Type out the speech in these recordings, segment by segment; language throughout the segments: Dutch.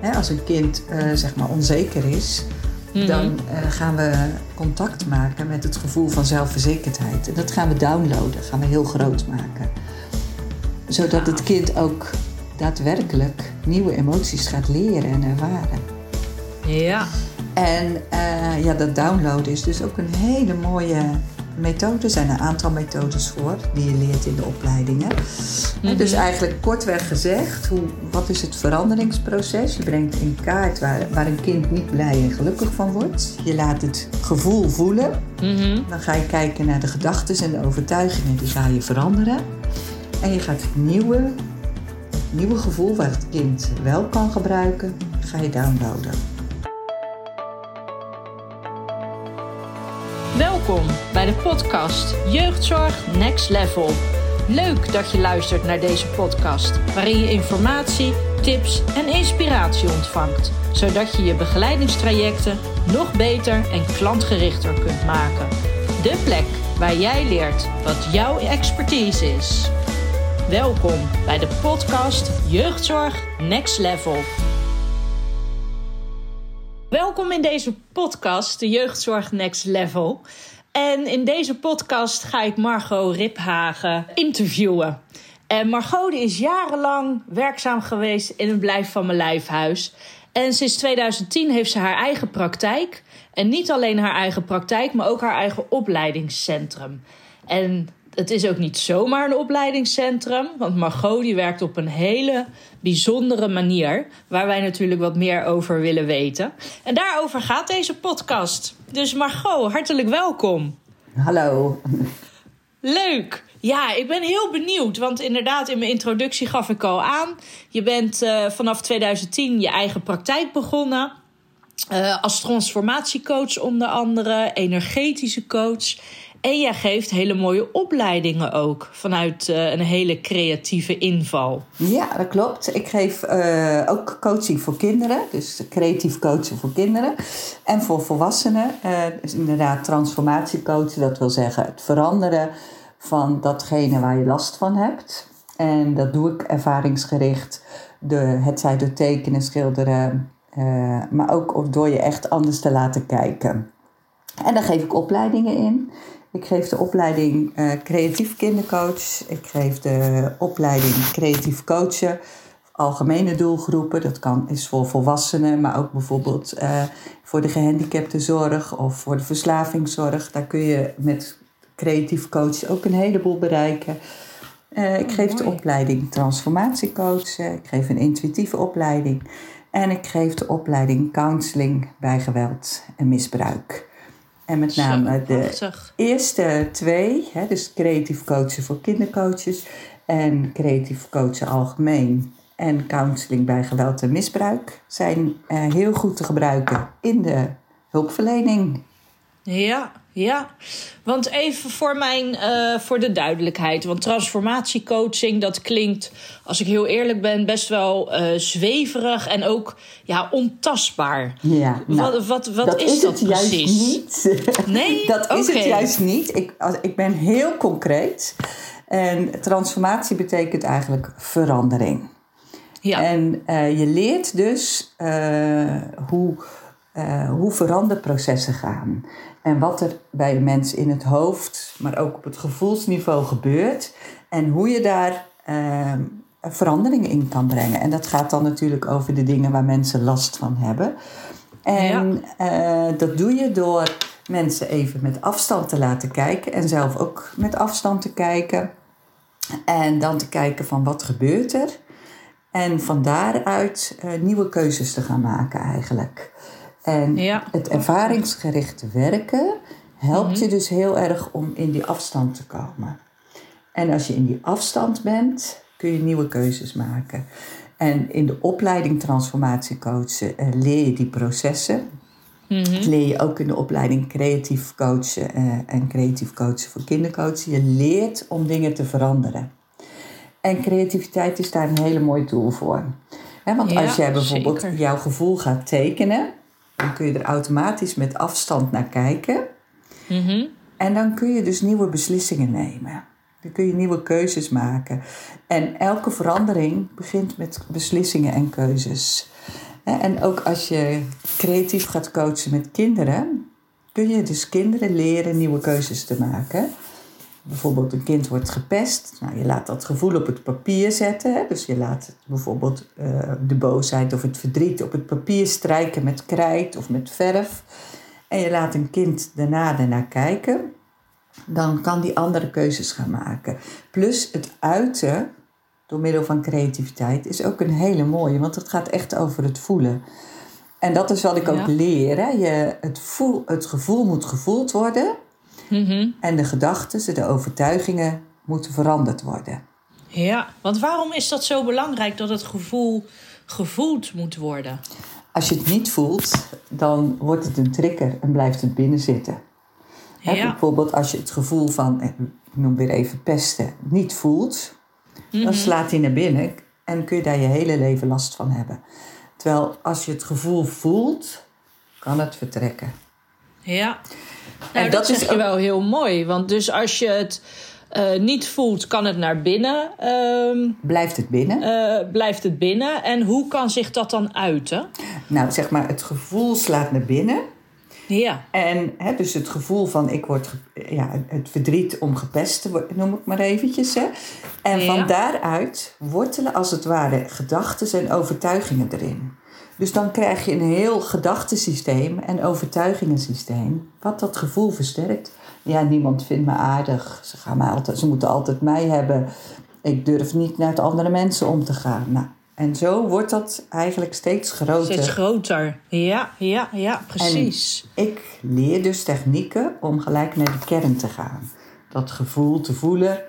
Hè, als een kind eh, zeg maar onzeker is, Mhm. dan eh, gaan we contact maken met het gevoel van zelfverzekerdheid. En dat gaan we downloaden, gaan we heel groot maken. Zodat het kind ook daadwerkelijk nieuwe emoties gaat leren en ervaren. Ja. En eh, ja, dat downloaden is dus ook een hele mooie methode. Er zijn een aantal methodes voor die je leert in de opleidingen. En Dus eigenlijk kortweg gezegd, hoe, wat is het veranderingsproces? Je brengt in kaart waar, waar een kind niet blij en gelukkig van wordt. Je laat het gevoel voelen. Mhm. Dan ga je kijken naar de gedachten en de overtuigingen, die ga je veranderen. En je gaat het nieuwe, nieuwe gevoel waar het kind wel kan gebruiken, ga je downloaden. Welkom bij de podcast Jeugdzorg Next Level. Leuk dat je luistert naar deze podcast, waarin je informatie, tips en inspiratie ontvangt, zodat je je begeleidingstrajecten nog beter en klantgerichter kunt maken. De plek waar jij leert wat jouw expertise is. Welkom bij de podcast Jeugdzorg Next Level. Welkom in deze podcast, de Jeugdzorg Next Level. En in deze podcast ga ik Margot Riphagen interviewen. En Margot is jarenlang werkzaam geweest in het Blijf van mijn Lijfhuis. En sinds 2010 heeft ze haar eigen praktijk. En niet alleen haar eigen praktijk, maar ook haar eigen opleidingscentrum. En het is ook niet zomaar een opleidingscentrum, want Margot die werkt op een hele bijzondere manier, waar wij natuurlijk wat meer over willen weten. En daarover gaat deze podcast. Dus Margot, hartelijk welkom. Hallo. Leuk! Ja, ik ben heel benieuwd, want inderdaad, in mijn introductie gaf ik al aan. Je bent eh, vanaf 2010 je eigen praktijk begonnen. Eh, als transformatiecoach onder andere, energetische coach. En jij geeft hele mooie opleidingen ook vanuit eh, een hele creatieve inval. Ja, dat klopt. Ik geef eh, ook coaching voor kinderen, dus creatief coachen voor kinderen. En voor volwassenen, eh dus inderdaad transformatiecoachen, dat wil zeggen het veranderen van datgene waar je last van hebt. En dat doe ik ervaringsgericht, de, het zij door tekenen, schilderen, maar ook door je echt anders te laten kijken. En daar geef ik opleidingen in. Ik geef de opleiding eh, creatief kindercoach. Ik geef de opleiding creatief coachen. Algemene doelgroepen. Dat kan, is voor volwassenen, maar ook bijvoorbeeld eh, voor de gehandicaptenzorg of voor de verslavingszorg. Daar kun je met creatief coach ook een heleboel bereiken. Eh, ik geef de opleiding transformatiecoach. Ik geef een intuïtieve opleiding. En ik geef de opleiding counseling bij geweld en misbruik. En met name de prachtig. eerste twee, hè, dus creatief coachen voor kindercoaches en creatief coachen algemeen en counseling bij geweld en misbruik, zijn eh, heel goed te gebruiken in de hulpverlening. Ja, ja. Want even voor, mijn, eh, voor de duidelijkheid. Want transformatiecoaching, dat klinkt, als ik heel eerlijk ben, best wel eh, zweverig en ook ja, ontastbaar. Ja, nou, wat wat, wat dat is, is, dat het juist precies? niet. Nee? dat is het juist niet. Ik, als, ik ben heel concreet. En transformatie betekent eigenlijk verandering. Ja. En eh, je leert dus hoe, eh, hoe veranderprocessen gaan. En wat er bij de mens in het hoofd, maar ook op het gevoelsniveau gebeurt. En hoe je daar eh, veranderingen in kan brengen. En dat gaat dan natuurlijk over de dingen waar mensen last van hebben. En eh, dat doe je door mensen even met afstand te laten kijken. En zelf ook met afstand te kijken. En dan te kijken van wat gebeurt er. En van daaruit eh, nieuwe keuzes te gaan maken eigenlijk. En Ja. het ervaringsgerichte werken helpt je dus heel erg om in die afstand te komen. En als je in die afstand bent, kun je nieuwe keuzes maken. En in de opleiding transformatiecoachen eh, leer je die processen. Dat leer je ook in de opleiding creatief coachen eh, en creatief coachen voor kindercoachen. Je leert om dingen te veranderen. En creativiteit is daar een hele mooie tool voor. Want Ja, als jij bijvoorbeeld zeker. jouw gevoel gaat tekenen, dan kun je er automatisch met afstand naar kijken. Mhm. En dan kun je dus nieuwe beslissingen nemen. Dan kun je nieuwe keuzes maken. En elke verandering begint met beslissingen en keuzes. En ook als je creatief gaat coachen met kinderen, kun je dus kinderen leren nieuwe keuzes te maken. Bijvoorbeeld een kind wordt gepest. Nou, je laat dat gevoel op het papier zetten. Hè? Dus je laat bijvoorbeeld uh, de boosheid of het verdriet op het papier strijken met krijt of met verf. En je laat een kind daarna ernaar kijken. Dan kan die andere keuzes gaan maken. Plus het uiten door middel van creativiteit is ook een hele mooie. Want het gaat echt over het voelen. En dat is wat ik ook leer. Hè? Je, het, voel, het gevoel moet gevoeld worden. Mhm. En de gedachten, de overtuigingen moeten veranderd worden. Ja, want waarom is dat zo belangrijk dat het gevoel gevoeld moet worden? Als je het niet voelt, dan wordt het een trigger en blijft het binnen zitten. Ja. bijvoorbeeld als je het gevoel van, ik noem weer even pesten, niet voelt, dan mhm. slaat hij naar binnen en kun je daar je hele leven last van hebben. Terwijl als je het gevoel voelt, kan het vertrekken. Ja, nou, en dat, dat is je wel heel mooi. Want dus als je het uh, niet voelt, kan het naar binnen. Uh, blijft het binnen? Uh, blijft het binnen. En hoe kan zich dat dan uiten? Nou, zeg maar, het gevoel slaat naar binnen. Ja. En hè, dus het gevoel van ik word, ja, het verdriet om gepest, noem ik maar eventjes. Hè. En van daaruit wortelen als het ware gedachten en overtuigingen erin. Dus dan krijg je een heel gedachtensysteem en overtuigingensysteem, wat dat gevoel versterkt. Ja, niemand vindt me aardig. Ze, gaan mij altijd, ze moeten altijd mij hebben. Ik durf niet naar andere mensen om te gaan. Nou, en zo wordt dat eigenlijk steeds groter. Steeds groter, ja, ja, ja, precies. En ik leer dus technieken om gelijk naar de kern te gaan. Dat gevoel te voelen,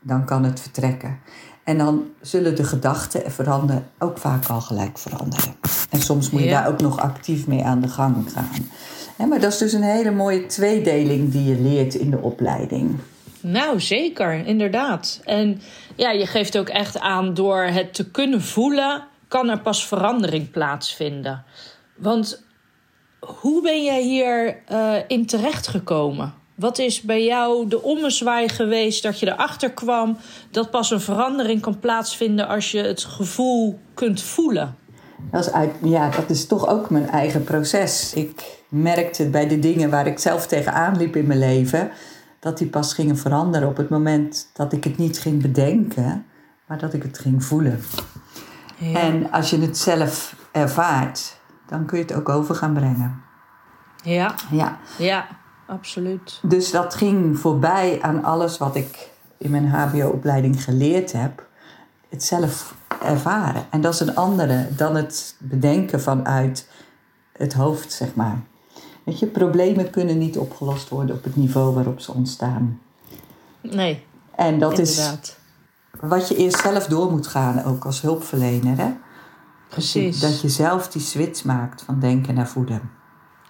dan kan het vertrekken. En dan zullen de gedachten en veranderen ook vaak al gelijk veranderen. En soms moet je daar ook nog actief mee aan de gang gaan. maar dat is dus een hele mooie tweedeling die je leert in de opleiding. Nou, zeker, inderdaad. En ja, je geeft ook echt aan door het te kunnen voelen, kan er pas verandering plaatsvinden. Want hoe ben jij hier uh, in terecht gekomen? Wat is bij jou de ommezwaai geweest dat je erachter kwam dat pas een verandering kan plaatsvinden als je het gevoel kunt voelen? Dat is, ja, dat is toch ook mijn eigen proces. Ik merkte bij de dingen waar ik zelf tegenaan liep in mijn leven, dat die pas gingen veranderen op het moment dat ik het niet ging bedenken, maar dat ik het ging voelen. Ja. En als je het zelf ervaart, dan kun je het ook over gaan brengen. Ja. Ja. Ja absoluut. Dus dat ging voorbij aan alles wat ik in mijn HBO-opleiding geleerd heb. Het zelf ervaren. En dat is een andere dan het bedenken vanuit het hoofd, zeg maar. Weet je, problemen kunnen niet opgelost worden op het niveau waarop ze ontstaan. Nee. En dat inderdaad. is wat je eerst zelf door moet gaan, ook als hulpverlener. Hè? Precies. Dat je zelf die switch maakt van denken naar voeden.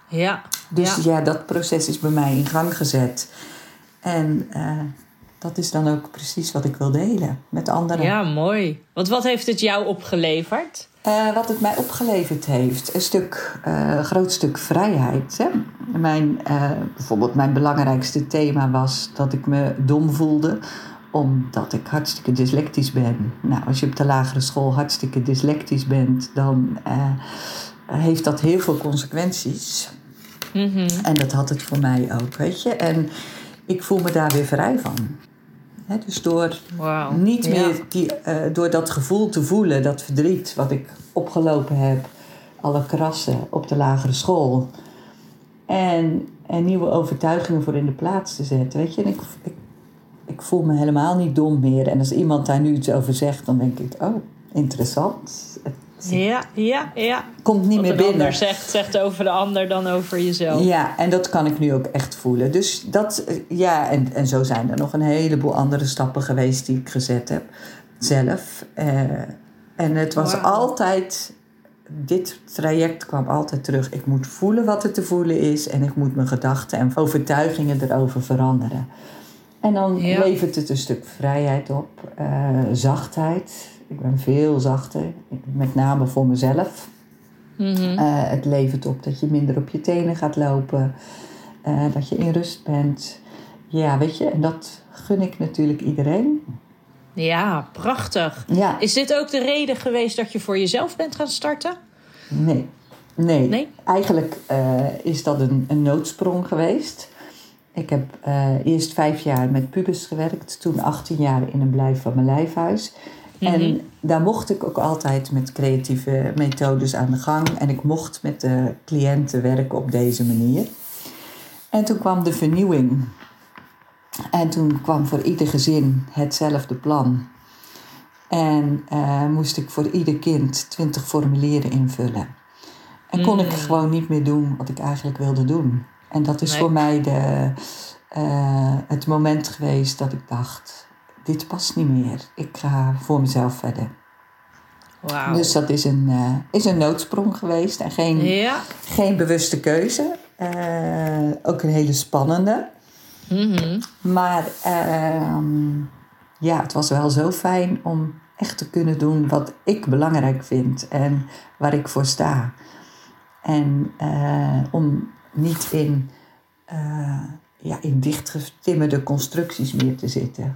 Ja. Dus ja. dat proces is bij mij in gang gezet. En uh, dat is dan ook precies wat ik wil delen met anderen. Ja, mooi. Want wat heeft het jou opgeleverd? Uh, wat het mij opgeleverd heeft, een stuk, uh, groot stuk vrijheid. Hè? Mijn, bijvoorbeeld mijn belangrijkste thema was dat ik me dom voelde omdat ik hartstikke dyslectisch ben. Nou, als je op de lagere school hartstikke dyslectisch bent, dan heeft dat heel veel consequenties. Mhm. En dat had het voor mij ook, weet je. En ik voel me daar weer vrij van. dus door niet meer die, uh, door dat gevoel te voelen, dat verdriet wat ik opgelopen heb, alle krassen op de lagere school. En, en nieuwe overtuigingen voor in de plaats te zetten. Weet je, en ik, ik, ik voel me helemaal niet dom meer. En als iemand daar nu iets over zegt, dan denk ik, oh, interessant. Ja, ja, ja. Komt niet meer binnen. ander zegt, zegt over de ander dan over jezelf. Ja, en dat kan ik nu ook echt voelen. Dus dat, eh, ja, en, en zo zijn er nog een heleboel andere stappen geweest die ik gezet heb zelf. Uh, en het was altijd, dit traject kwam altijd terug. Ik moet voelen wat er te voelen is en ik moet mijn gedachten en overtuigingen erover veranderen. En dan levert het een stuk vrijheid op, uh, zachtheid ik ben veel zachter, met name voor mezelf. Mm het levert op dat je minder op je tenen gaat lopen, uh, dat je in rust bent. Ja, weet je, en dat gun ik natuurlijk iedereen. Ja, prachtig. Ja. Is dit ook de reden geweest dat je voor jezelf bent gaan starten? Nee. Nee. Nee? Eigenlijk uh, is dat een, een noodsprong geweest. Ik heb uh, eerst vijf jaar met pubers gewerkt, toen 18 jaar in een blijf van mijn lijfhuis. Mm -hmm. En daar mocht ik ook altijd met creatieve methodes aan de gang. En ik mocht met de cliënten werken op deze manier. En toen kwam de vernieuwing. En toen kwam voor ieder gezin hetzelfde plan. En uh, moest ik voor ieder kind 20 formulieren invullen. En kon ik gewoon niet meer doen wat ik eigenlijk wilde doen. En dat is nee. voor mij de, uh, het moment geweest dat ik dacht: dit past niet meer. Ik ga voor mezelf verder. Wow. Dus dat is een, uh, is een noodsprong geweest en geen, ja. geen bewuste keuze. Uh, ook een hele spannende. Mm -hmm. Maar ja, het was wel zo fijn om echt te kunnen doen wat ik belangrijk vind en waar ik voor sta. En uh, om niet in, ja, in dichtgetimmerde constructies meer te zitten.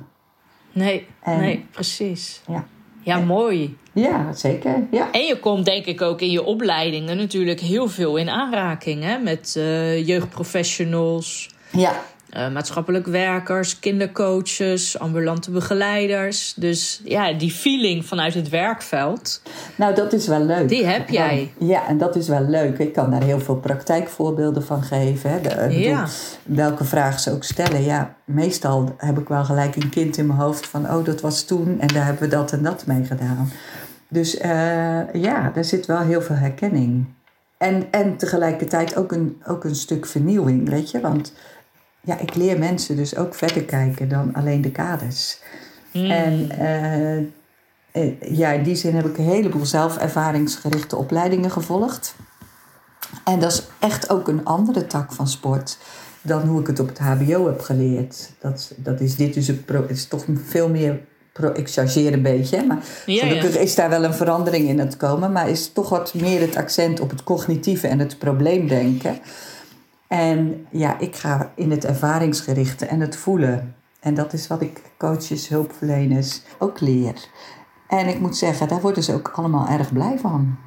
Nee, en, nee, precies. Ja. Ja, en, mooi. Ja, zeker. Ja. En je komt denk ik ook in je opleidingen natuurlijk heel veel in aanraking hè? met uh, jeugdprofessionals. Ja. Uh, maatschappelijk werkers, kindercoaches, ambulante begeleiders. Dus ja, die feeling vanuit het werkveld. Nou, dat is wel leuk. Die heb jij. Ja, en dat is wel leuk. Ik kan daar heel veel praktijkvoorbeelden van geven. Hè. De, ja. welke vraag ze ook stellen. Ja, meestal heb ik wel gelijk een kind in mijn hoofd van... oh, dat was toen en daar hebben we dat en dat mee gedaan. Dus uh, ja, daar zit wel heel veel herkenning. En, en tegelijkertijd ook een, ook een stuk vernieuwing, weet je. Want ja, ik leer mensen dus ook verder kijken dan alleen de kaders. Mm. En uh, ja, in die zin heb ik een heleboel zelfervaringsgerichte opleidingen gevolgd. En dat is echt ook een andere tak van sport dan hoe ik het op het HBO heb geleerd. Dat, dat is dit dus een pro, is toch veel meer. Pro, ik chargeer een beetje, maar ja, gelukkig ja. is daar wel een verandering in het komen. Maar is toch wat meer het accent op het cognitieve en het probleemdenken. En ja, ik ga in het ervaringsgerichte en het voelen. En dat is wat ik coaches, hulpverleners ook leer. En ik moet zeggen, daar worden ze ook allemaal erg blij van.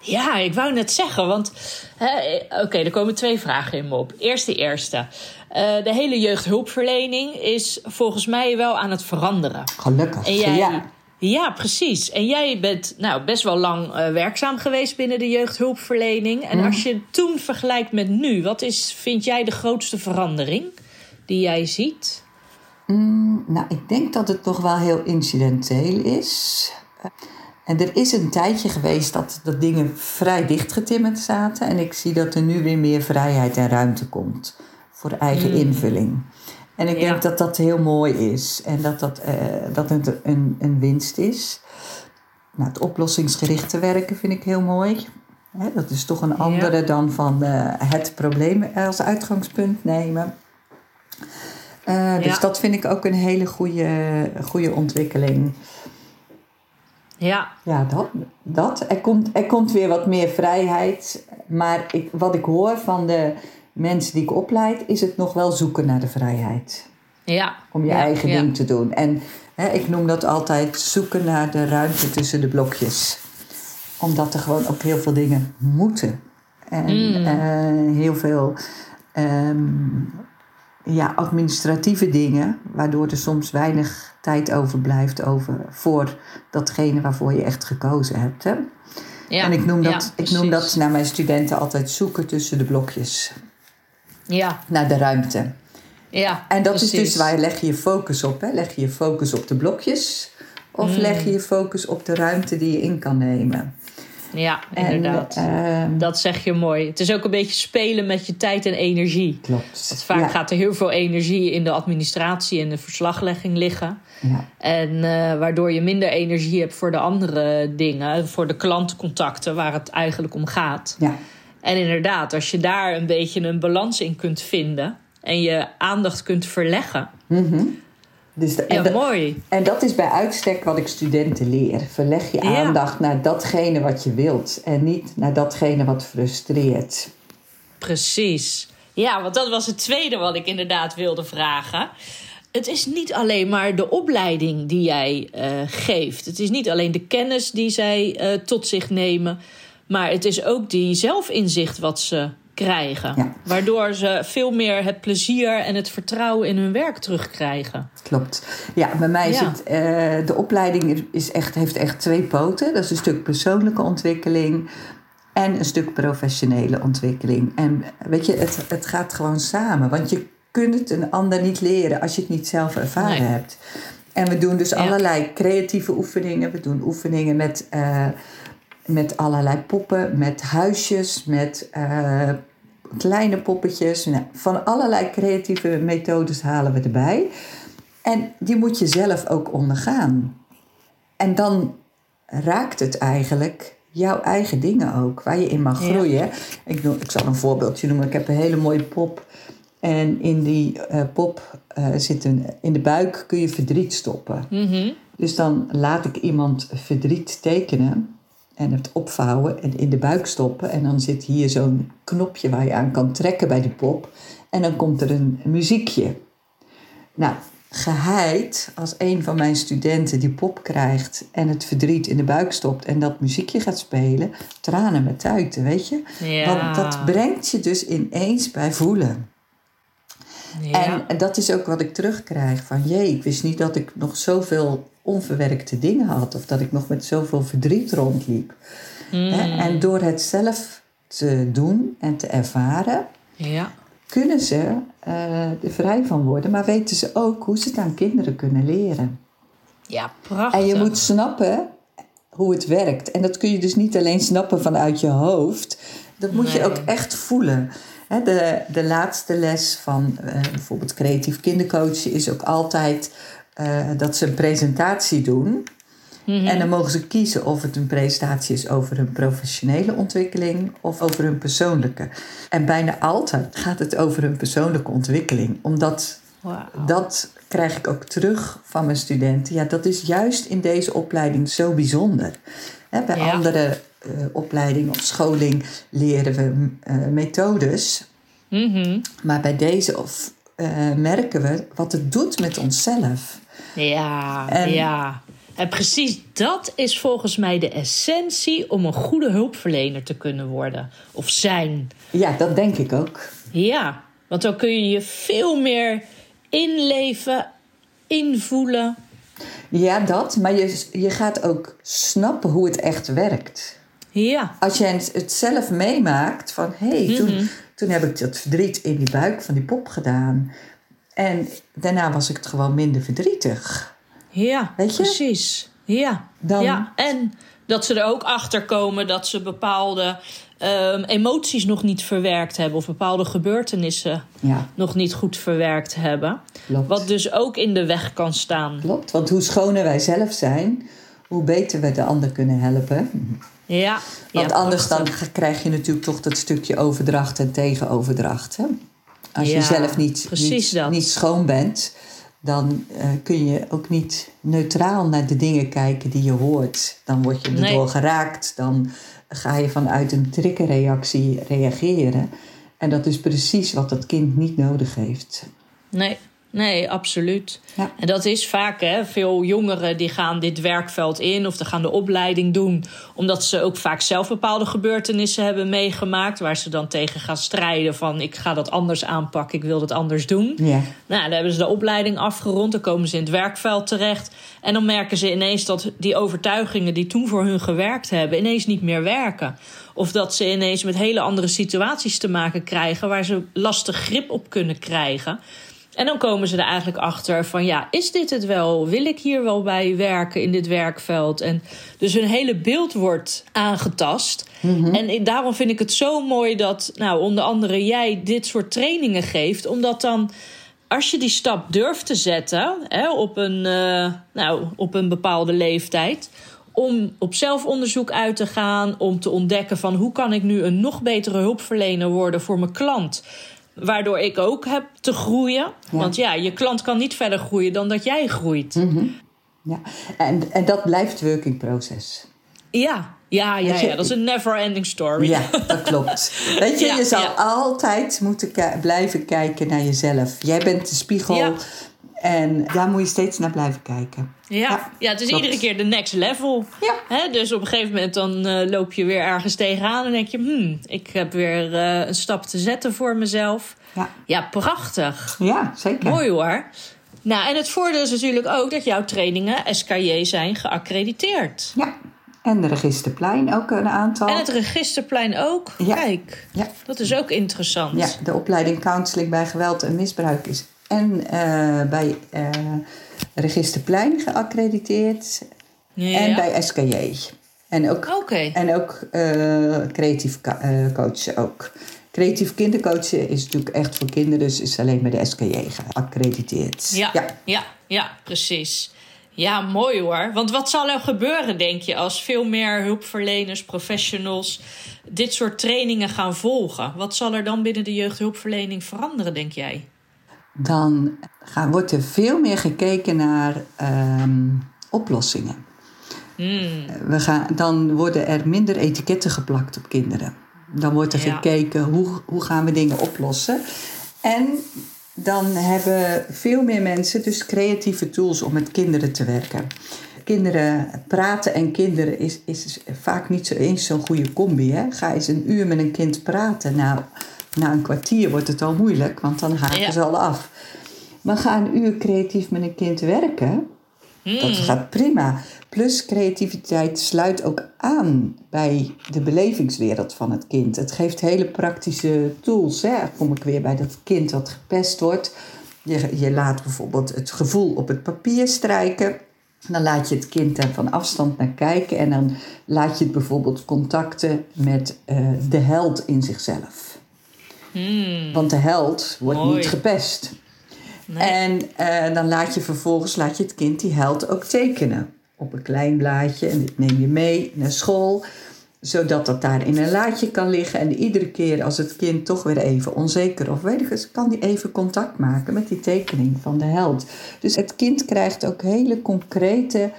Ja, ik wou net zeggen, want oké, okay, er komen twee vragen in me op. Eerst de eerste. Uh, de hele jeugdhulpverlening is volgens mij wel aan het veranderen. Gelukkig, en jij, ja. Ja, precies. En jij bent nou, best wel lang uh, werkzaam geweest binnen de jeugdhulpverlening. En Mm. als je toen vergelijkt met nu, wat is, vind jij de grootste verandering die jij ziet? Mm, nou, ik denk dat het toch wel heel incidenteel is. En er is een tijdje geweest dat, dat dingen vrij dichtgetimmerd zaten. En ik zie dat er nu weer meer vrijheid en ruimte komt voor eigen Mm. invulling. En ik Ja. denk dat dat heel mooi is en dat, dat, eh, dat het een, een winst is. Nou, het oplossingsgerichte werken vind ik heel mooi. Hè, dat is toch een andere dan van eh, het probleem als uitgangspunt nemen. Eh, dus Ja. dat vind ik ook een hele goede, goede ontwikkeling. Ja, Ja, dat. dat. Er, komt, er komt weer wat meer vrijheid. Maar ik, wat ik hoor van de mensen die ik opleid, is het nog wel zoeken naar de vrijheid. ja. Om je ja, eigen ja. ding te doen. En hè, ik noem dat altijd zoeken naar de ruimte tussen de blokjes. Omdat er gewoon ook heel veel dingen moeten. En Mm. eh, heel veel ehm, ja, administratieve dingen, waardoor er soms weinig tijd overblijft over voor datgene waarvoor je echt gekozen hebt. Hè? Ja, en ik noem, ja, dat, ik noem dat naar mijn studenten altijd zoeken tussen de blokjes, Ja, naar de ruimte. ja. En dat is dus waar leg je je focus op. Hè? Leg je je focus op de blokjes of Mm. leg je je focus op de ruimte die je in kan nemen. Ja, En, inderdaad. ehm, dat zeg je mooi. Het is ook een beetje spelen met je tijd en energie. klopt. Want vaak ja, gaat er heel veel energie in de administratie en de verslaglegging liggen. ja. En eh, waardoor je minder energie hebt voor de andere dingen, voor de klantcontacten waar het eigenlijk om gaat. ja. En inderdaad, als je daar een beetje een balans in kunt vinden en je aandacht kunt verleggen. Mhm. Dus de, Ja, en, mooi. en dat is bij uitstek wat ik studenten leer. Verleg je Ja. aandacht naar datgene wat je wilt en niet naar datgene wat frustreert. Precies. Ja, want dat was het tweede wat ik inderdaad wilde vragen. Het is niet alleen maar de opleiding die jij eh, geeft. Het is niet alleen de kennis die zij eh, tot zich nemen. Maar het is ook die zelfinzicht wat ze krijgen. Ja. Waardoor ze veel meer het plezier en het vertrouwen in hun werk terugkrijgen. Klopt. Ja, bij mij is Ja. het, eh, de opleiding is echt, heeft echt twee poten. Dat is een stuk persoonlijke ontwikkeling en een stuk professionele ontwikkeling. En weet je, het, het gaat gewoon samen. Want je kunt het een ander niet leren als je het niet zelf ervaren Nee. hebt. En we doen dus Ja. allerlei creatieve oefeningen. We doen oefeningen met, eh, met allerlei poppen, met huisjes, met eh, kleine poppetjes. Nou, van allerlei creatieve methodes halen we erbij. En die moet je zelf ook ondergaan. En dan raakt het eigenlijk jouw eigen dingen ook, waar je in mag Ja. groeien. Ik, noem, ik zal een voorbeeldje noemen. Ik heb een hele mooie pop. En in die eh, pop eh, zit een, in de buik kun je verdriet stoppen. Mhm. Dus dan laat ik iemand verdriet tekenen en het opvouwen en in de buik stoppen. En dan zit hier zo'n knopje waar je aan kan trekken bij die pop. En dan komt er een muziekje. Nou, geheid als een van mijn studenten die pop krijgt en het verdriet in de buik stopt en dat muziekje gaat spelen, tranen met tuiten, weet je? Ja. Want dat brengt je dus ineens bij voelen. Ja. En dat is ook wat ik terugkrijg van jee, ik wist niet dat ik nog zoveel onverwerkte dingen had of dat ik nog met zoveel verdriet rondliep. Mm. Hè? En door het zelf te doen en te ervaren, ja. kunnen ze eh, er vrij van worden, maar weten ze ook hoe ze het aan kinderen kunnen leren. ja, prachtig. En je moet snappen hoe het werkt. En dat kun je dus niet alleen snappen vanuit je hoofd. Dat moet je ook echt voelen. De, de laatste les van eh, bijvoorbeeld creatief kindercoachen is ook altijd eh, dat ze een presentatie doen. Mhm. En dan mogen ze kiezen of het een presentatie is over hun professionele ontwikkeling of over hun persoonlijke. En bijna altijd gaat het over hun persoonlijke ontwikkeling. Omdat dat krijg ik ook terug van mijn studenten. Ja, dat is juist in deze opleiding zo bijzonder. Bij Ja. andere eh, opleidingen of scholing leren we eh, methodes. Mhm. Maar bij deze of, merken we wat het doet met onszelf. Ja, En- ja. En precies dat is volgens mij de essentie om een goede hulpverlener te kunnen worden. Of zijn. Ja, dat denk ik ook. Ja, want dan kun je je veel meer inleven, invoelen. Ja, dat. Maar je, je gaat ook snappen hoe het echt werkt. Ja, Als jij het zelf meemaakt van... hé, hey, Mhm. toen, toen heb ik dat verdriet in die buik van die pop gedaan. En daarna was ik het gewoon minder verdrietig. ja, Weet je? precies. Ja. Dan- ja, en dat ze er ook achter komen dat ze bepaalde ehm, emoties nog niet verwerkt hebben. Of bepaalde gebeurtenissen Ja, nog niet goed verwerkt hebben. klopt. Wat dus ook in de weg kan staan. Klopt, want hoe schoner wij zelf zijn... hoe beter we de ander kunnen helpen. Ja, Want ja, anders dan krijg je natuurlijk toch dat stukje overdracht en tegenoverdracht. Hè? Als Ja, je zelf niet, niet, schoon bent, dan eh, kun je ook niet neutraal naar de dingen kijken die je hoort. Dan word je Nee. erdoor geraakt. Dan ga je vanuit een triggerreactie reageren. En dat is precies wat dat kind niet nodig heeft. Nee, nee, absoluut. Ja. En dat is vaak, hè, veel jongeren die gaan dit werkveld in of die gaan de opleiding doen, omdat ze ook vaak zelf bepaalde gebeurtenissen hebben meegemaakt, waar ze dan tegen gaan strijden van ik ga dat anders aanpakken, ik wil dat anders doen. Ja, Nou, dan hebben ze de opleiding afgerond, dan komen ze in het werkveld terecht. En dan merken ze ineens dat die overtuigingen die toen voor hun gewerkt hebben, ineens niet meer werken. Of dat ze ineens met hele andere situaties te maken krijgen waar ze lastig grip op kunnen krijgen. En dan komen ze er eigenlijk achter van ja, is dit het wel? Wil ik hier wel bij werken in dit werkveld? En dus hun hele beeld wordt aangetast. En ik- daarom vind ik het zo mooi dat, nou, onder andere jij dit soort trainingen geeft, omdat dan als je die stap durft te zetten hè, op, een, eh, nou, op een bepaalde leeftijd. Om op zelfonderzoek uit te gaan. Om te ontdekken van hoe kan ik nu een nog betere hulpverlener worden voor mijn klant. Waardoor ik ook heb te groeien. Want ja, je klant kan niet verder groeien dan dat jij groeit. ja. En, en dat blijft working proces. Ja, ja, ja, ja, dat is een never ending story. Ja, dat klopt. Weet je, Ja, je zal ja. altijd moeten blijven kijken naar jezelf. Jij bent de spiegel. Ja. En daar moet je steeds naar blijven kijken. Ja, Ja, ja, het is klopt. iedere keer de next level. Ja. Hè, dus op een gegeven moment dan eh, loop je weer ergens tegenaan en denk je, hmm, ik heb weer eh, een stap te zetten voor mezelf. Ja, Ja, prachtig. ja zeker. Mooi hoor. Nou, en het voordeel is natuurlijk ook dat jouw trainingen SKJ zijn geaccrediteerd. Ja, en de Registerplein ook een aantal. En het registerplein ook. Ja. Kijk, Ja. dat is ook interessant. Ja, de opleiding counseling bij geweld en misbruik is en eh, bij eh, Registerplein geaccrediteerd Ja. en bij SKJ. En ook, Oké. en ook eh, creatief coachen ook. Creatief kindercoachen is natuurlijk echt voor kinderen, dus is alleen bij de SKJ geaccrediteerd. Ja, ja. ja, precies. Ja, mooi hoor. Want wat zal er gebeuren, denk je, als veel meer hulpverleners, professionals dit soort trainingen gaan volgen? Wat zal er dan binnen de jeugdhulpverlening veranderen, denk jij? Dan gaan, wordt er veel meer gekeken naar ehm, oplossingen. Hmm. We gaan, dan worden er minder etiketten geplakt op kinderen. Dan wordt er Ja. gekeken hoe, hoe gaan we dingen oplossen. En dan hebben veel meer mensen dus creatieve tools om met kinderen te werken. Kinderen praten en kinderen is, is vaak niet zo eens zo'n goede combi. Hè? Ga eens een uur met een kind praten. Nou, na een kwartier wordt het al moeilijk, want dan haken Ja. ze al af. Maar ga een uur creatief met een kind werken. Dat gaat prima. Plus creativiteit sluit ook aan bij de belevingswereld van het kind. Het geeft hele praktische tools. Hè. Dan kom ik weer bij dat kind dat gepest wordt. Je, je laat bijvoorbeeld het gevoel op het papier strijken. Dan laat je het kind daar van afstand naar kijken. En dan laat je het bijvoorbeeld contacten met eh, de held in zichzelf. Want de held wordt Mooi. niet gepest. Nee. En eh, dan laat je vervolgens laat je het kind die held ook tekenen. Op een klein blaadje. En dit neem je mee naar school. Zodat dat daar in een laadje kan liggen. En iedere keer als het kind toch weer even onzeker of weet ik kan die even contact maken met die tekening van de held. Dus het kind krijgt ook hele concrete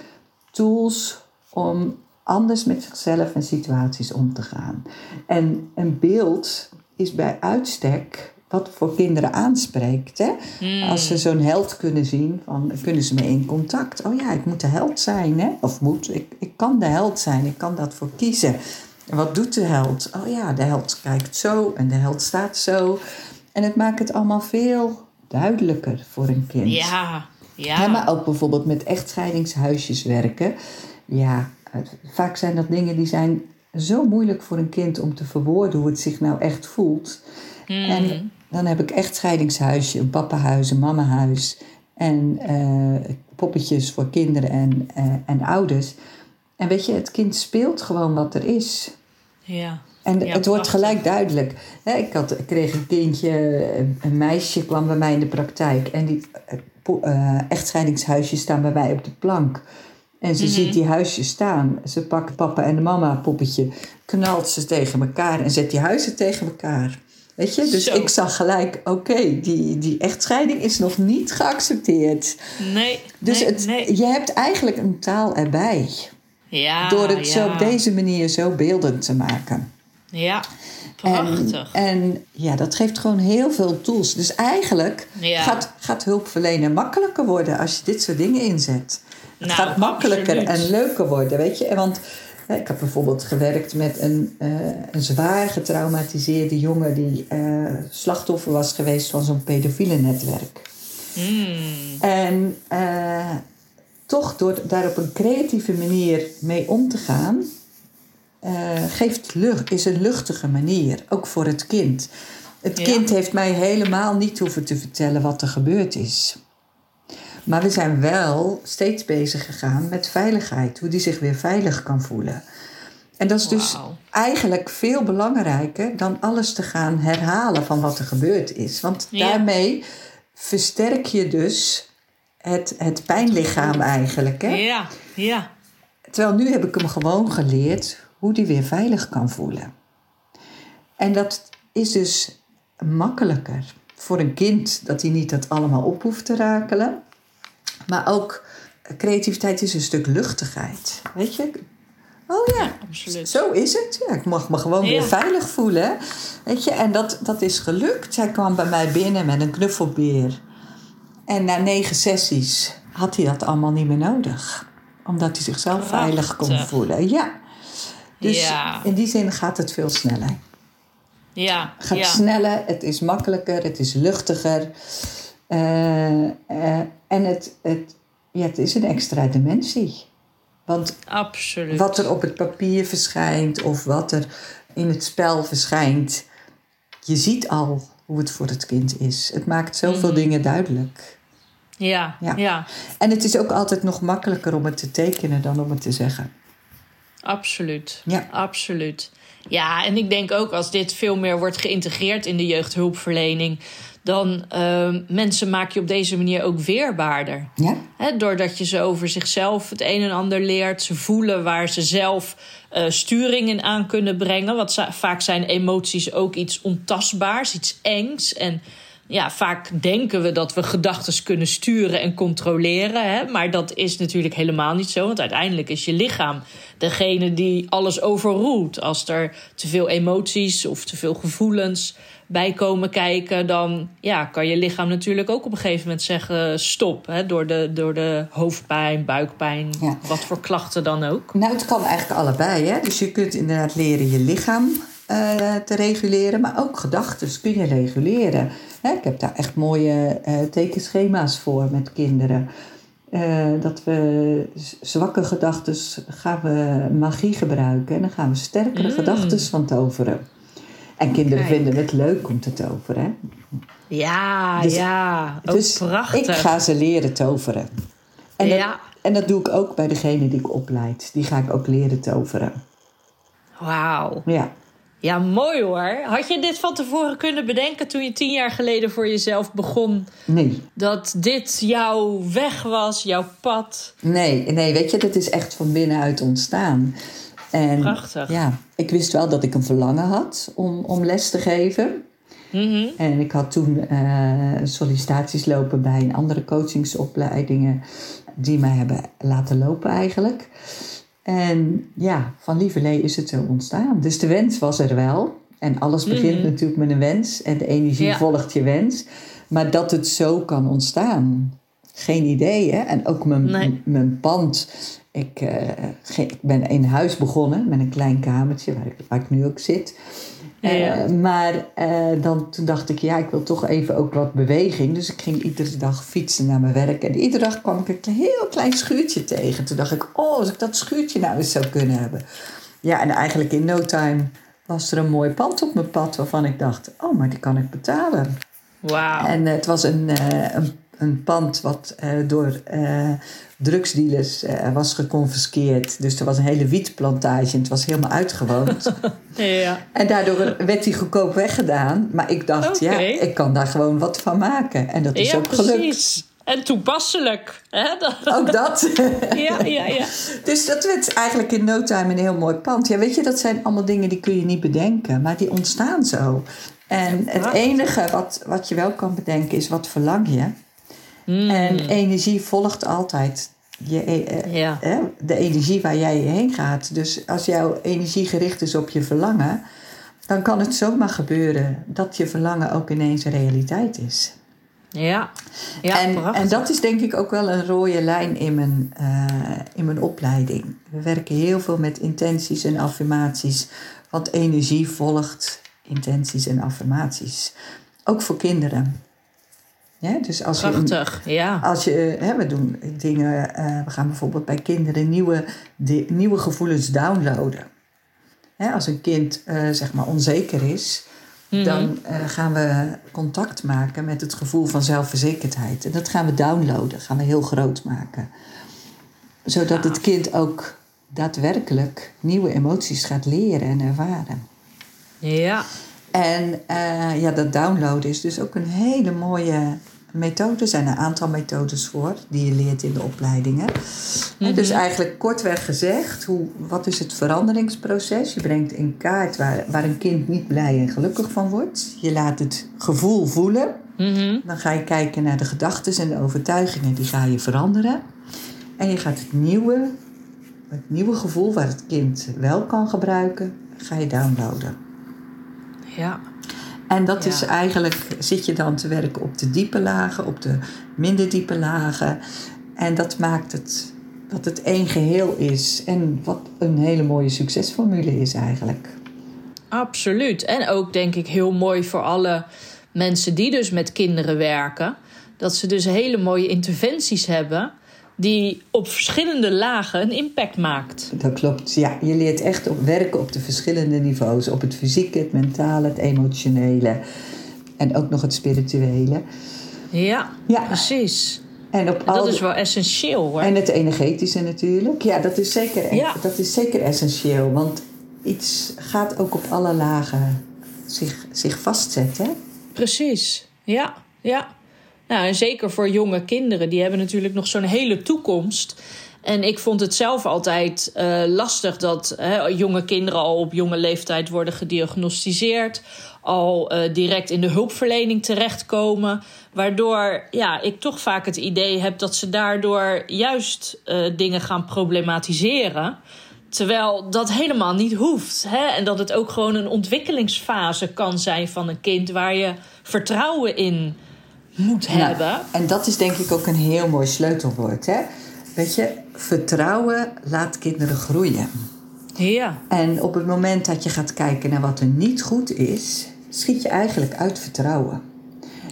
tools om anders met zichzelf en situaties om te gaan. En een beeld is bij uitstek wat voor kinderen aanspreekt. Hè? Als ze zo'n held kunnen zien, van, kunnen ze mee in contact. Oh ja, ik moet de held zijn. Hè? Of moet, ik, ik kan de held zijn, ik kan dat voor kiezen. En wat doet de held? Oh ja, de held kijkt zo en de held staat zo. En het maakt het allemaal veel duidelijker voor een kind. Ja, ja. Ja, maar ook bijvoorbeeld met echtscheidingshuisjes werken. Ja, eh, vaak zijn dat dingen die zijn zo moeilijk voor een kind om te verwoorden hoe het zich nou echt voelt. En dan heb ik echtscheidingshuisje, een pappenhuis, een mamahuis en eh, poppetjes voor kinderen en, eh, en ouders. En weet je, het kind speelt gewoon wat er is. ja. En Ja, het wordt gelijk duidelijk. Ik, had, ik kreeg een kindje, een- meisje kwam bij mij in de praktijk. En die po- eh, echtscheidingshuisjes staan bij mij op de plank. En ze ziet die huisjes staan. Ze pakt papa en de mama poppetje, knalt ze tegen elkaar en zet die huizen tegen elkaar. Weet je? Dus Zo. ik zag gelijk, oké, die, die echtscheiding is nog niet geaccepteerd. Nee, Dus nee, het, nee. je hebt eigenlijk een taal erbij. Ja, door het ja. zo op deze manier zo beeldend te maken. Ja, En, prachtig. en ja, dat geeft gewoon heel veel tools. Dus eigenlijk Ja. gaat, gaat hulpverlenen makkelijker worden als je dit soort dingen inzet. Het Nou, gaat makkelijker absoluut. en leuker worden, weet je. En Want hè, ik heb bijvoorbeeld gewerkt met een, eh, een zwaar getraumatiseerde jongen... die eh, slachtoffer was geweest van zo'n pedofiele netwerk. Hmm. En eh, toch door daar op een creatieve manier mee om te gaan, geeft lucht, is een luchtige manier, ook voor het kind. Het Ja. kind heeft mij helemaal niet hoeven te vertellen wat er gebeurd is. Maar we zijn wel steeds bezig gegaan met veiligheid, hoe die zich weer veilig kan voelen. En dat is dus eigenlijk veel belangrijker dan alles te gaan herhalen van wat er gebeurd is. Want Ja. daarmee versterk je dus het, het pijnlichaam eigenlijk. Hè? Ja, ja. Terwijl nu heb ik hem gewoon geleerd hoe die weer veilig kan voelen. En dat is dus makkelijker voor een kind dat hij niet dat allemaal op hoeft te rakelen. Maar ook creativiteit is een stuk luchtigheid. Weet je? Oh ja, absoluut. zo is het. Ja, ik mag me gewoon weer Ja. veilig voelen. Weet je? En dat, dat is gelukt. Zij kwam bij mij binnen met een knuffelbeer. En na negen sessies had hij dat allemaal niet meer nodig. Omdat hij zichzelf veilig kon voelen. Ja. Dus Ja. in die zin gaat het veel sneller. Ja, Het gaat ja. sneller, het is makkelijker, het is luchtiger. Eh, eh, en het, het, ja, het is een extra dimensie. Want absoluut. wat er op het papier verschijnt of wat er in het spel verschijnt, je ziet al hoe het voor het kind is. Het maakt zoveel Mhm. dingen duidelijk. Ja, Ja. ja. En het is ook altijd nog makkelijker om het te tekenen dan om het te zeggen. absoluut. Ja. Absoluut. Ja, en ik denk ook als dit veel meer wordt geïntegreerd in de jeugdhulpverlening, dan ehm, mensen maak je op deze manier ook weerbaarder. Ja? Hè, doordat je ze over zichzelf het een en ander leert. Ze voelen waar ze zelf eh, sturing in aan kunnen brengen. Want vaak zijn emoties ook iets ontastbaars, iets engs. En ja, vaak denken we dat we gedachten kunnen sturen en controleren. Hè? Maar dat is natuurlijk helemaal niet zo. Want uiteindelijk is je lichaam degene die alles overroelt. Als er te veel emoties of te veel gevoelens bij komen kijken, dan ja, kan je lichaam natuurlijk ook op een gegeven moment zeggen stop. Hè, door, de, door de hoofdpijn, buikpijn, Ja. wat voor klachten dan ook. Nou, het kan eigenlijk allebei. Hè? Dus je kunt inderdaad leren je lichaam eh, te reguleren, maar ook gedachten kun je reguleren. Hè, ik heb daar echt mooie eh, tekenschema's voor met kinderen. Eh, dat we zwakke gedachten gaan we magie gebruiken en dan gaan we sterkere Mm. gedachten van toveren. En kinderen Kijk. vinden het leuk om te toveren. Hè? Ja, Dus- ja, ook dus prachtig. ik ga ze leren toveren. En dat, Ja. en dat doe ik ook bij degene die ik opleid. Die ga ik ook leren toveren. Wauw. Ja. Ja, mooi hoor. Had je dit van tevoren kunnen bedenken toen je tien jaar geleden voor jezelf begon? Nee, Dat dit jouw weg was, jouw pad? nee, nee, weet je, dat is echt van binnenuit ontstaan. En Prachtig. ja, ik wist wel dat ik een verlangen had om, om les te geven. Mhm. En ik had toen eh, sollicitaties lopen bij een andere coachingsopleidingen die mij hebben laten lopen eigenlijk. En ja, van lieverlee is het zo ontstaan. Dus de wens was er wel. En alles begint natuurlijk met een wens. En de energie Ja. volgt je wens. Maar dat het zo kan ontstaan, geen idee. Hè? En ook mijn, Nee. mijn pand. Ik, eh, ik ben in huis begonnen met een klein kamertje waar ik, waar ik nu ook zit. Eh, maar eh, dan, toen dacht ik, ja, ik wil toch even ook wat beweging. Dus ik ging iedere dag fietsen naar mijn werk. En iedere dag kwam ik een heel klein schuurtje tegen. Toen dacht ik, oh, als ik dat schuurtje nou eens zou kunnen hebben. Ja, en eigenlijk in no time was er een mooi pand op mijn pad waarvan ik dacht, oh, maar die kan ik betalen. Wauw. En eh, het was een, een, een pand wat eh, door eh, drugsdealers eh, was geconfiskeerd. Dus er was een hele wietplantage en het was helemaal uitgewoond. Ja. En daardoor werd hij goedkoop weggedaan. Maar ik dacht, ja, ik kan daar gewoon wat van maken. En dat is ja, ook gelukt. precies. En toepasselijk. Hè? Ook dat. Ja, ja, ja. dus dat werd eigenlijk in no time een heel mooi pand. Ja, weet je, dat zijn allemaal dingen die kun je niet bedenken. Maar die ontstaan zo. En het enige wat, wat je wel kan bedenken is, wat verlang je? Mm. En energie volgt altijd je, eh, Ja. hè, de energie waar jij heen gaat. Dus als jouw energie gericht is op je verlangen, dan kan het zomaar gebeuren dat je verlangen ook ineens een realiteit is. Ja, ja en, prachtig. en dat is denk ik ook wel een rode lijn in mijn, eh, in mijn opleiding. We werken heel veel met intenties en affirmaties, want energie volgt intenties en affirmaties. Ook voor kinderen. Ja, dus als je Prachtig, ja. als je, hè, we doen dingen, eh, we gaan bijvoorbeeld bij kinderen nieuwe, nieuwe gevoelens downloaden. Hè, als een kind eh, zeg maar onzeker is, Mhm. dan eh, gaan we contact maken met het gevoel van zelfverzekerdheid. En dat gaan we downloaden, gaan we heel groot maken. Zodat het kind ook daadwerkelijk nieuwe emoties gaat leren en ervaren. Ja, En eh, ja, dat downloaden is dus ook een hele mooie methode. Er zijn een aantal methodes voor die je leert in de opleidingen. En Dus eigenlijk kortweg gezegd, hoe, wat is het veranderingsproces? Je brengt in kaart waar, waar een kind niet blij en gelukkig van wordt. Je laat het gevoel voelen. Mhm. Dan ga je kijken naar de gedachten en de overtuigingen, die ga je veranderen. En je gaat het nieuwe, het nieuwe gevoel waar het kind wel kan gebruiken, ga je downloaden. Ja. En dat Ja. is eigenlijk, zit je dan te werken op de diepe lagen, op de minder diepe lagen. En dat maakt het dat het één geheel is. En wat een hele mooie succesformule is eigenlijk. Absoluut. En ook denk ik heel mooi voor alle mensen die dus met kinderen werken. Dat ze dus hele mooie interventies hebben die op verschillende lagen een impact maakt. Dat klopt. Ja, je leert echt op werken op de verschillende niveaus. Op het fysieke, het mentale, het emotionele. En ook nog het spirituele. Ja, Ja. precies. En, op En dat is wel essentieel hoor. en het energetische natuurlijk. Ja, dat is zeker, Ja. dat is zeker essentieel. Want iets gaat ook op alle lagen zich, zich vastzetten. Precies, ja, ja. Nou, en zeker voor jonge kinderen, die hebben natuurlijk nog zo'n hele toekomst. En ik vond het zelf altijd eh, lastig dat hè, jonge kinderen al op jonge leeftijd worden gediagnosticeerd, al eh, direct in de hulpverlening terechtkomen. Waardoor ja, ik toch vaak het idee heb dat ze daardoor juist eh, dingen gaan problematiseren. Terwijl dat helemaal niet hoeft. Hè? En dat het ook gewoon een ontwikkelingsfase kan zijn van een kind waar je vertrouwen in moet Nou, hebben. en dat is denk ik ook een heel mooi sleutelwoord. Hè? Weet je, vertrouwen laat kinderen groeien. Ja, En op het moment dat je gaat kijken naar wat er niet goed is, schiet je eigenlijk uit vertrouwen.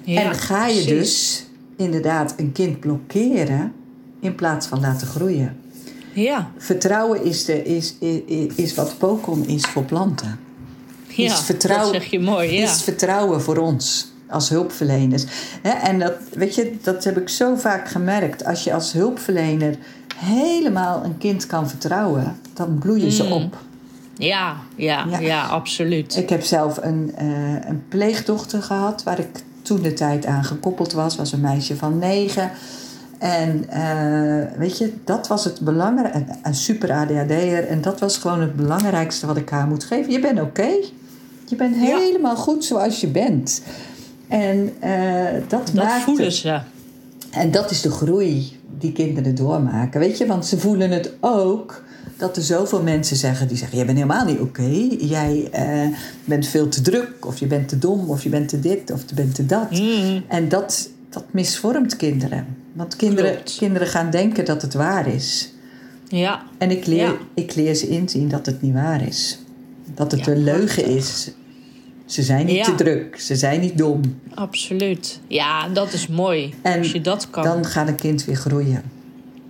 ja en ga je precies. dus inderdaad een kind blokkeren in plaats van laten groeien. Ja, Vertrouwen is, de, is, is, is wat Pokon is voor planten. ja is vertrouwen- dat zeg je mooi. Ja. Is vertrouwen voor ons als hulpverleners. Hè, En dat, weet je, dat heb ik zo vaak gemerkt. Als je als hulpverlener helemaal een kind kan vertrouwen, dan bloeien ze Mm. op. Ja, ja, Ja. ja, absoluut. Ik heb zelf een, eh, een pleegdochter gehad waar ik toen de tijd aan gekoppeld was. Was een meisje van negen. En eh, weet je, dat was het belangrijkste. Een, een super ADHD'er. En dat was gewoon het belangrijkste wat ik haar moet geven. Je bent oké. Je bent Ja. helemaal goed zoals je bent. En eh, dat, dat maakt voelen ze. en dat is de groei die kinderen doormaken. Weet je, want ze voelen het ook dat er zoveel mensen zeggen die zeggen: Jij bent helemaal niet oké. Jij eh, bent veel te druk, of je bent te dom, of je bent te dit, of je bent te dat. Mm, En dat, dat misvormt kinderen. Want kinderen, Klopt. kinderen gaan denken dat het waar is. ja, En ik leer, Ja. ik leer ze inzien dat het niet waar is. Dat het Ja, een leugen is. Ze zijn niet Ja. te druk, ze zijn niet dom. absoluut. Ja, dat is mooi. En als je dat kan. Dan gaat een kind weer groeien.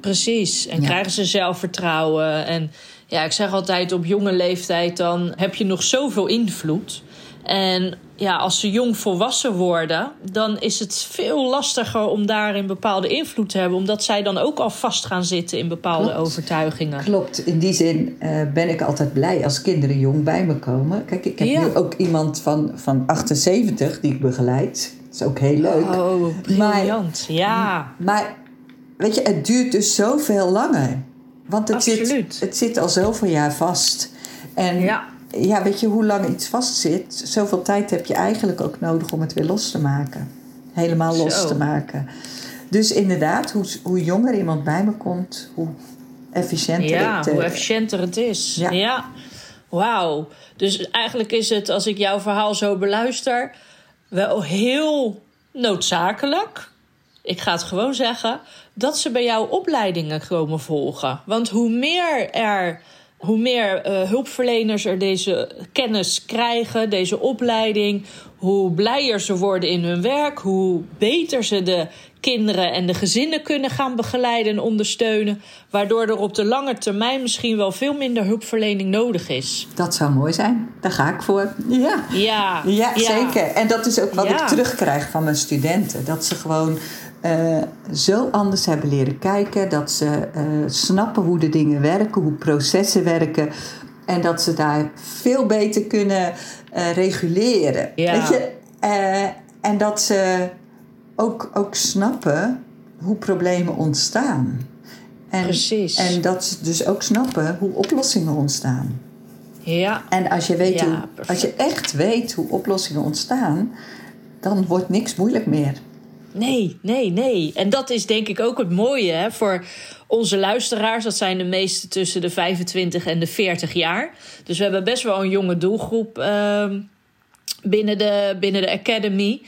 Precies. En Ja. krijgen ze zelfvertrouwen. En ja, ik zeg altijd op jonge leeftijd dan heb je nog zoveel invloed. En ja, als ze jong volwassen worden, dan is het veel lastiger om daarin bepaalde invloed te hebben. Omdat zij dan ook al vast gaan zitten in bepaalde Klopt. overtuigingen. Klopt, in die zin eh, ben ik altijd blij als kinderen jong bij me komen. Kijk, ik heb Ja. nu ook iemand van, van 78 die ik begeleid. Dat is ook heel leuk. Oh, briljant. ja. Maar weet je, het duurt dus zoveel langer. Want het zit, het zit al zoveel jaar vast. En Ja. Ja, weet je, hoe lang iets vastzit, zoveel tijd heb je eigenlijk ook nodig om het weer los te maken. Helemaal los Zo. te maken. Dus inderdaad, hoe, hoe jonger iemand bij me komt, hoe efficiënter Ja, het... eh, hoe efficiënter het is. Ja. Ja. Wauw. Dus eigenlijk is het, als ik jouw verhaal zo beluister, wel heel noodzakelijk. Ik ga het gewoon zeggen. Dat ze bij jou opleidingen komen volgen. Want hoe meer er. Hoe meer eh, hulpverleners er deze kennis krijgen, deze opleiding, hoe blijer ze worden in hun werk, hoe beter ze de kinderen en de gezinnen kunnen gaan begeleiden en ondersteunen, waardoor er op de lange termijn misschien wel veel minder hulpverlening nodig is. Dat zou mooi zijn. Daar ga ik voor. Ja. Ja, Ja, zeker. En dat is ook wat Ja. ik terugkrijg van mijn studenten. Dat ze gewoon eh, zo anders hebben leren kijken. Dat ze eh, snappen hoe de dingen werken, hoe processen werken. En dat ze daar veel beter kunnen eh, reguleren. Ja. Weet je? En dat ze ook, ook snappen hoe problemen ontstaan. En, Precies. En dat ze dus ook snappen hoe oplossingen ontstaan. Ja, En als je, weet Ja, hoe, perfect. als je echt weet hoe oplossingen ontstaan, dan wordt niks moeilijk meer. Nee, nee, nee. En dat is denk ik ook het mooie hè, voor onze luisteraars. Dat zijn de meeste tussen de 25 en de 40 jaar. Dus we hebben best wel een jonge doelgroep ehm, binnen de, binnen de Academy.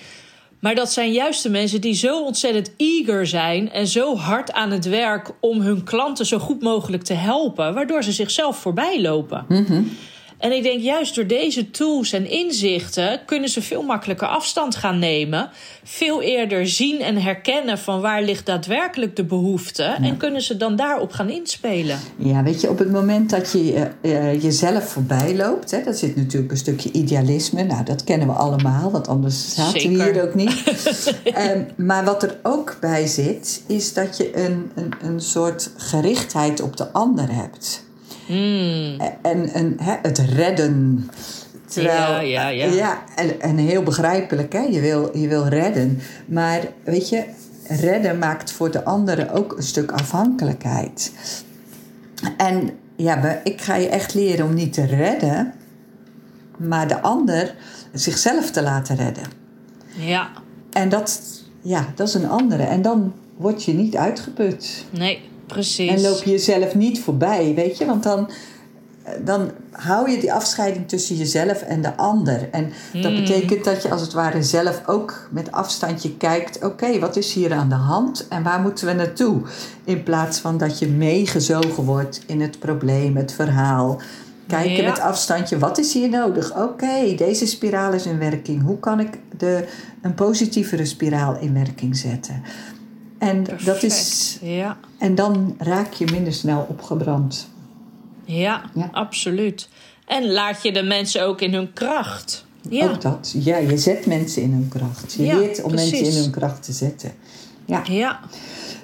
Maar dat zijn juist de mensen die zo ontzettend eager zijn en zo hard aan het werk om hun klanten zo goed mogelijk te helpen, waardoor ze zichzelf voorbij lopen. En ik denk juist door deze tools en inzichten kunnen ze veel makkelijker afstand gaan nemen. Veel eerder zien en herkennen van waar ligt daadwerkelijk de behoefte. En kunnen ze dan daarop gaan inspelen. Ja, weet je, op het moment dat je uh, jezelf voorbij loopt, hè, dat zit natuurlijk een stukje idealisme. Nou, dat kennen we allemaal, want anders zaten Zeker. we hier ook niet. um, maar wat er ook bij zit, is dat je een, een, een soort gerichtheid op de ander hebt. Mm. En, en hè, het redden. Terwijl, ja, ja, ja. ja en, en heel begrijpelijk, hè? Je, wil, je wil redden. Maar weet je, redden maakt voor de anderen ook een stuk afhankelijkheid. En ja, ik ga je echt leren om niet te redden, maar de ander zichzelf te laten redden. Ja. En dat, ja, dat is een andere. En dan word je niet uitgeput. Nee. Precies. En loop je jezelf niet voorbij, weet je? Want dan, dan hou je die afscheiding tussen jezelf en de ander. En dat hmm. betekent dat je als het ware zelf ook met afstandje kijkt: oké, wat is hier aan de hand en waar moeten we naartoe? In plaats van dat je meegezogen wordt in het probleem, het verhaal. Kijken met afstandje, wat is hier nodig? Oké, deze spiraal is in werking. Hoe kan ik de, een positievere spiraal in werking zetten? En, dat is, ja. en dan raak je minder snel opgebrand. Ja, ja, absoluut. En laat je de mensen ook in hun kracht. Ja. Ook dat. Ja, je zet mensen in hun kracht. Je leert om mensen in hun kracht te zetten. Ja. ja.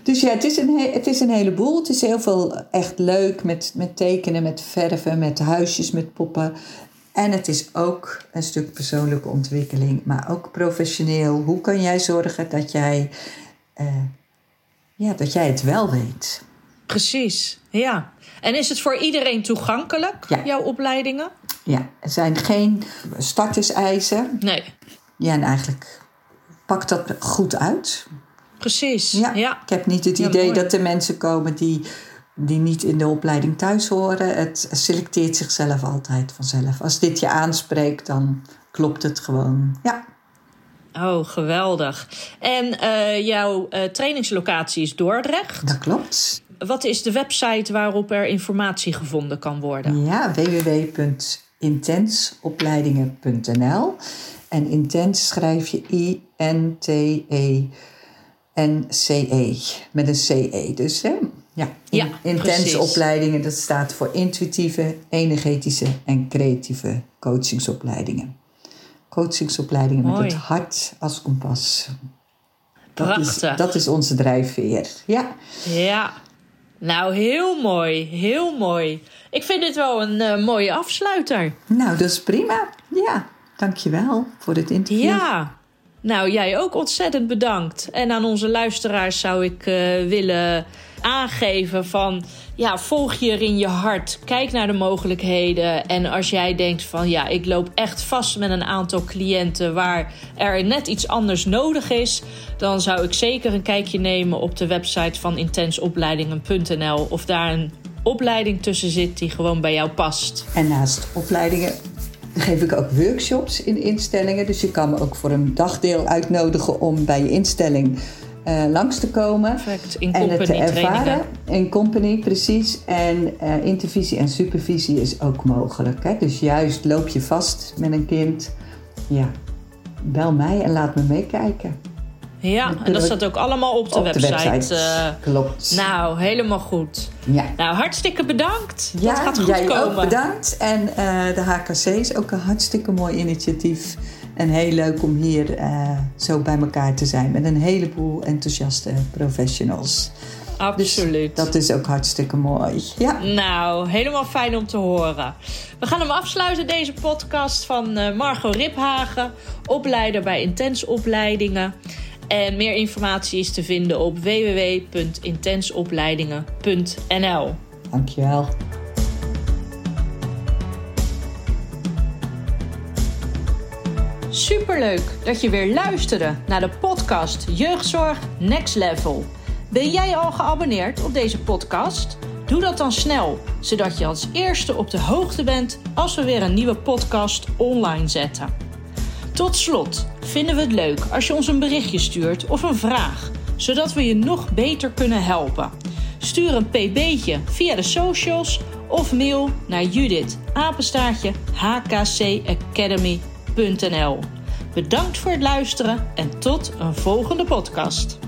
Dus ja, het is, een, het is een heleboel. Het is heel veel echt leuk met, met tekenen, met verven, met huisjes, met poppen. En het is ook een stuk persoonlijke ontwikkeling, maar ook professioneel. Hoe kan jij zorgen dat jij uh, ja, dat jij het wel weet. Precies, ja. En is het voor iedereen toegankelijk, ja. jouw opleidingen? Ja, er zijn geen starterseisen. Nee. Ja, en eigenlijk pakt dat goed uit. Precies, ja. ja. Ik heb niet het idee dat er mensen komen die, die niet in de opleiding thuis horen. Het selecteert zichzelf altijd vanzelf. Als dit je aanspreekt, dan klopt het gewoon. Ja. Oh, geweldig. En uh, jouw uh, trainingslocatie is Dordrecht. Dat klopt. Wat is de website waarop er informatie gevonden kan worden? Ja, www.intensopleidingen.nl. En intens schrijf je I-N-T-E-N-C-E. Met een C-E. Dus hè? ja, ja intense opleidingen. Dat staat voor intuïtieve, energetische en creatieve coachingsopleidingen coachingsopleidingen met het hart als kompas. Dat Prachtig. Is, dat is onze drijfveer. Ja. Ja. Nou, heel mooi. Heel mooi. Ik vind dit wel een uh, mooie afsluiter. Nou, dat is prima. Ja, dankjewel voor het interview. Ja. Nou, jij ook ontzettend bedankt. En aan onze luisteraars zou ik uh, willen aangeven van ja, volg je er in je hart. Kijk naar de mogelijkheden. En als jij denkt van ja, ik loop echt vast met een aantal cliënten waar er net iets anders nodig is, dan zou ik zeker een kijkje nemen op de website van intensopleidingen.nl of daar een opleiding tussen zit die gewoon bij jou past. En naast opleidingen geef ik ook workshops in instellingen. Dus je kan me ook voor een dagdeel uitnodigen om bij je instelling uh, langs te komen. Perfect. In en het te ervaren. In company, precies. En uh, intervisie en supervisie is ook mogelijk. Hè? Dus juist loop je vast met een kind. Ja, bel mij en laat me meekijken. Ja, en dat staat ook allemaal op de op website. De website. Uh, Klopt. Nou, helemaal goed. Ja. Nou, hartstikke bedankt. Ja, dat gaat goed jij komen. ook bedankt. En de HKC is ook een hartstikke mooi initiatief. En heel leuk om hier uh, zo bij elkaar te zijn met een heleboel enthousiaste professionals. Absoluut. Dus dat is ook hartstikke mooi. Ja. Nou, helemaal fijn om te horen. We gaan hem afsluiten, deze podcast van uh, Margot Riphagen, opleider bij Intens Opleidingen. En meer informatie is te vinden op www.intensopleidingen.nl. Dankjewel. Superleuk dat je weer luisterde naar de podcast Jeugdzorg Next Level. Ben jij al geabonneerd op deze podcast? Doe dat dan snel, zodat je als eerste op de hoogte bent als we weer een nieuwe podcast online zetten. Tot slot vinden we het leuk als je ons een berichtje stuurt of een vraag, zodat we je nog beter kunnen helpen. Stuur een pb'tje via de socials of mail naar Judith apenstaartje hkcacademy.nl. Bedankt voor het luisteren en tot een volgende podcast.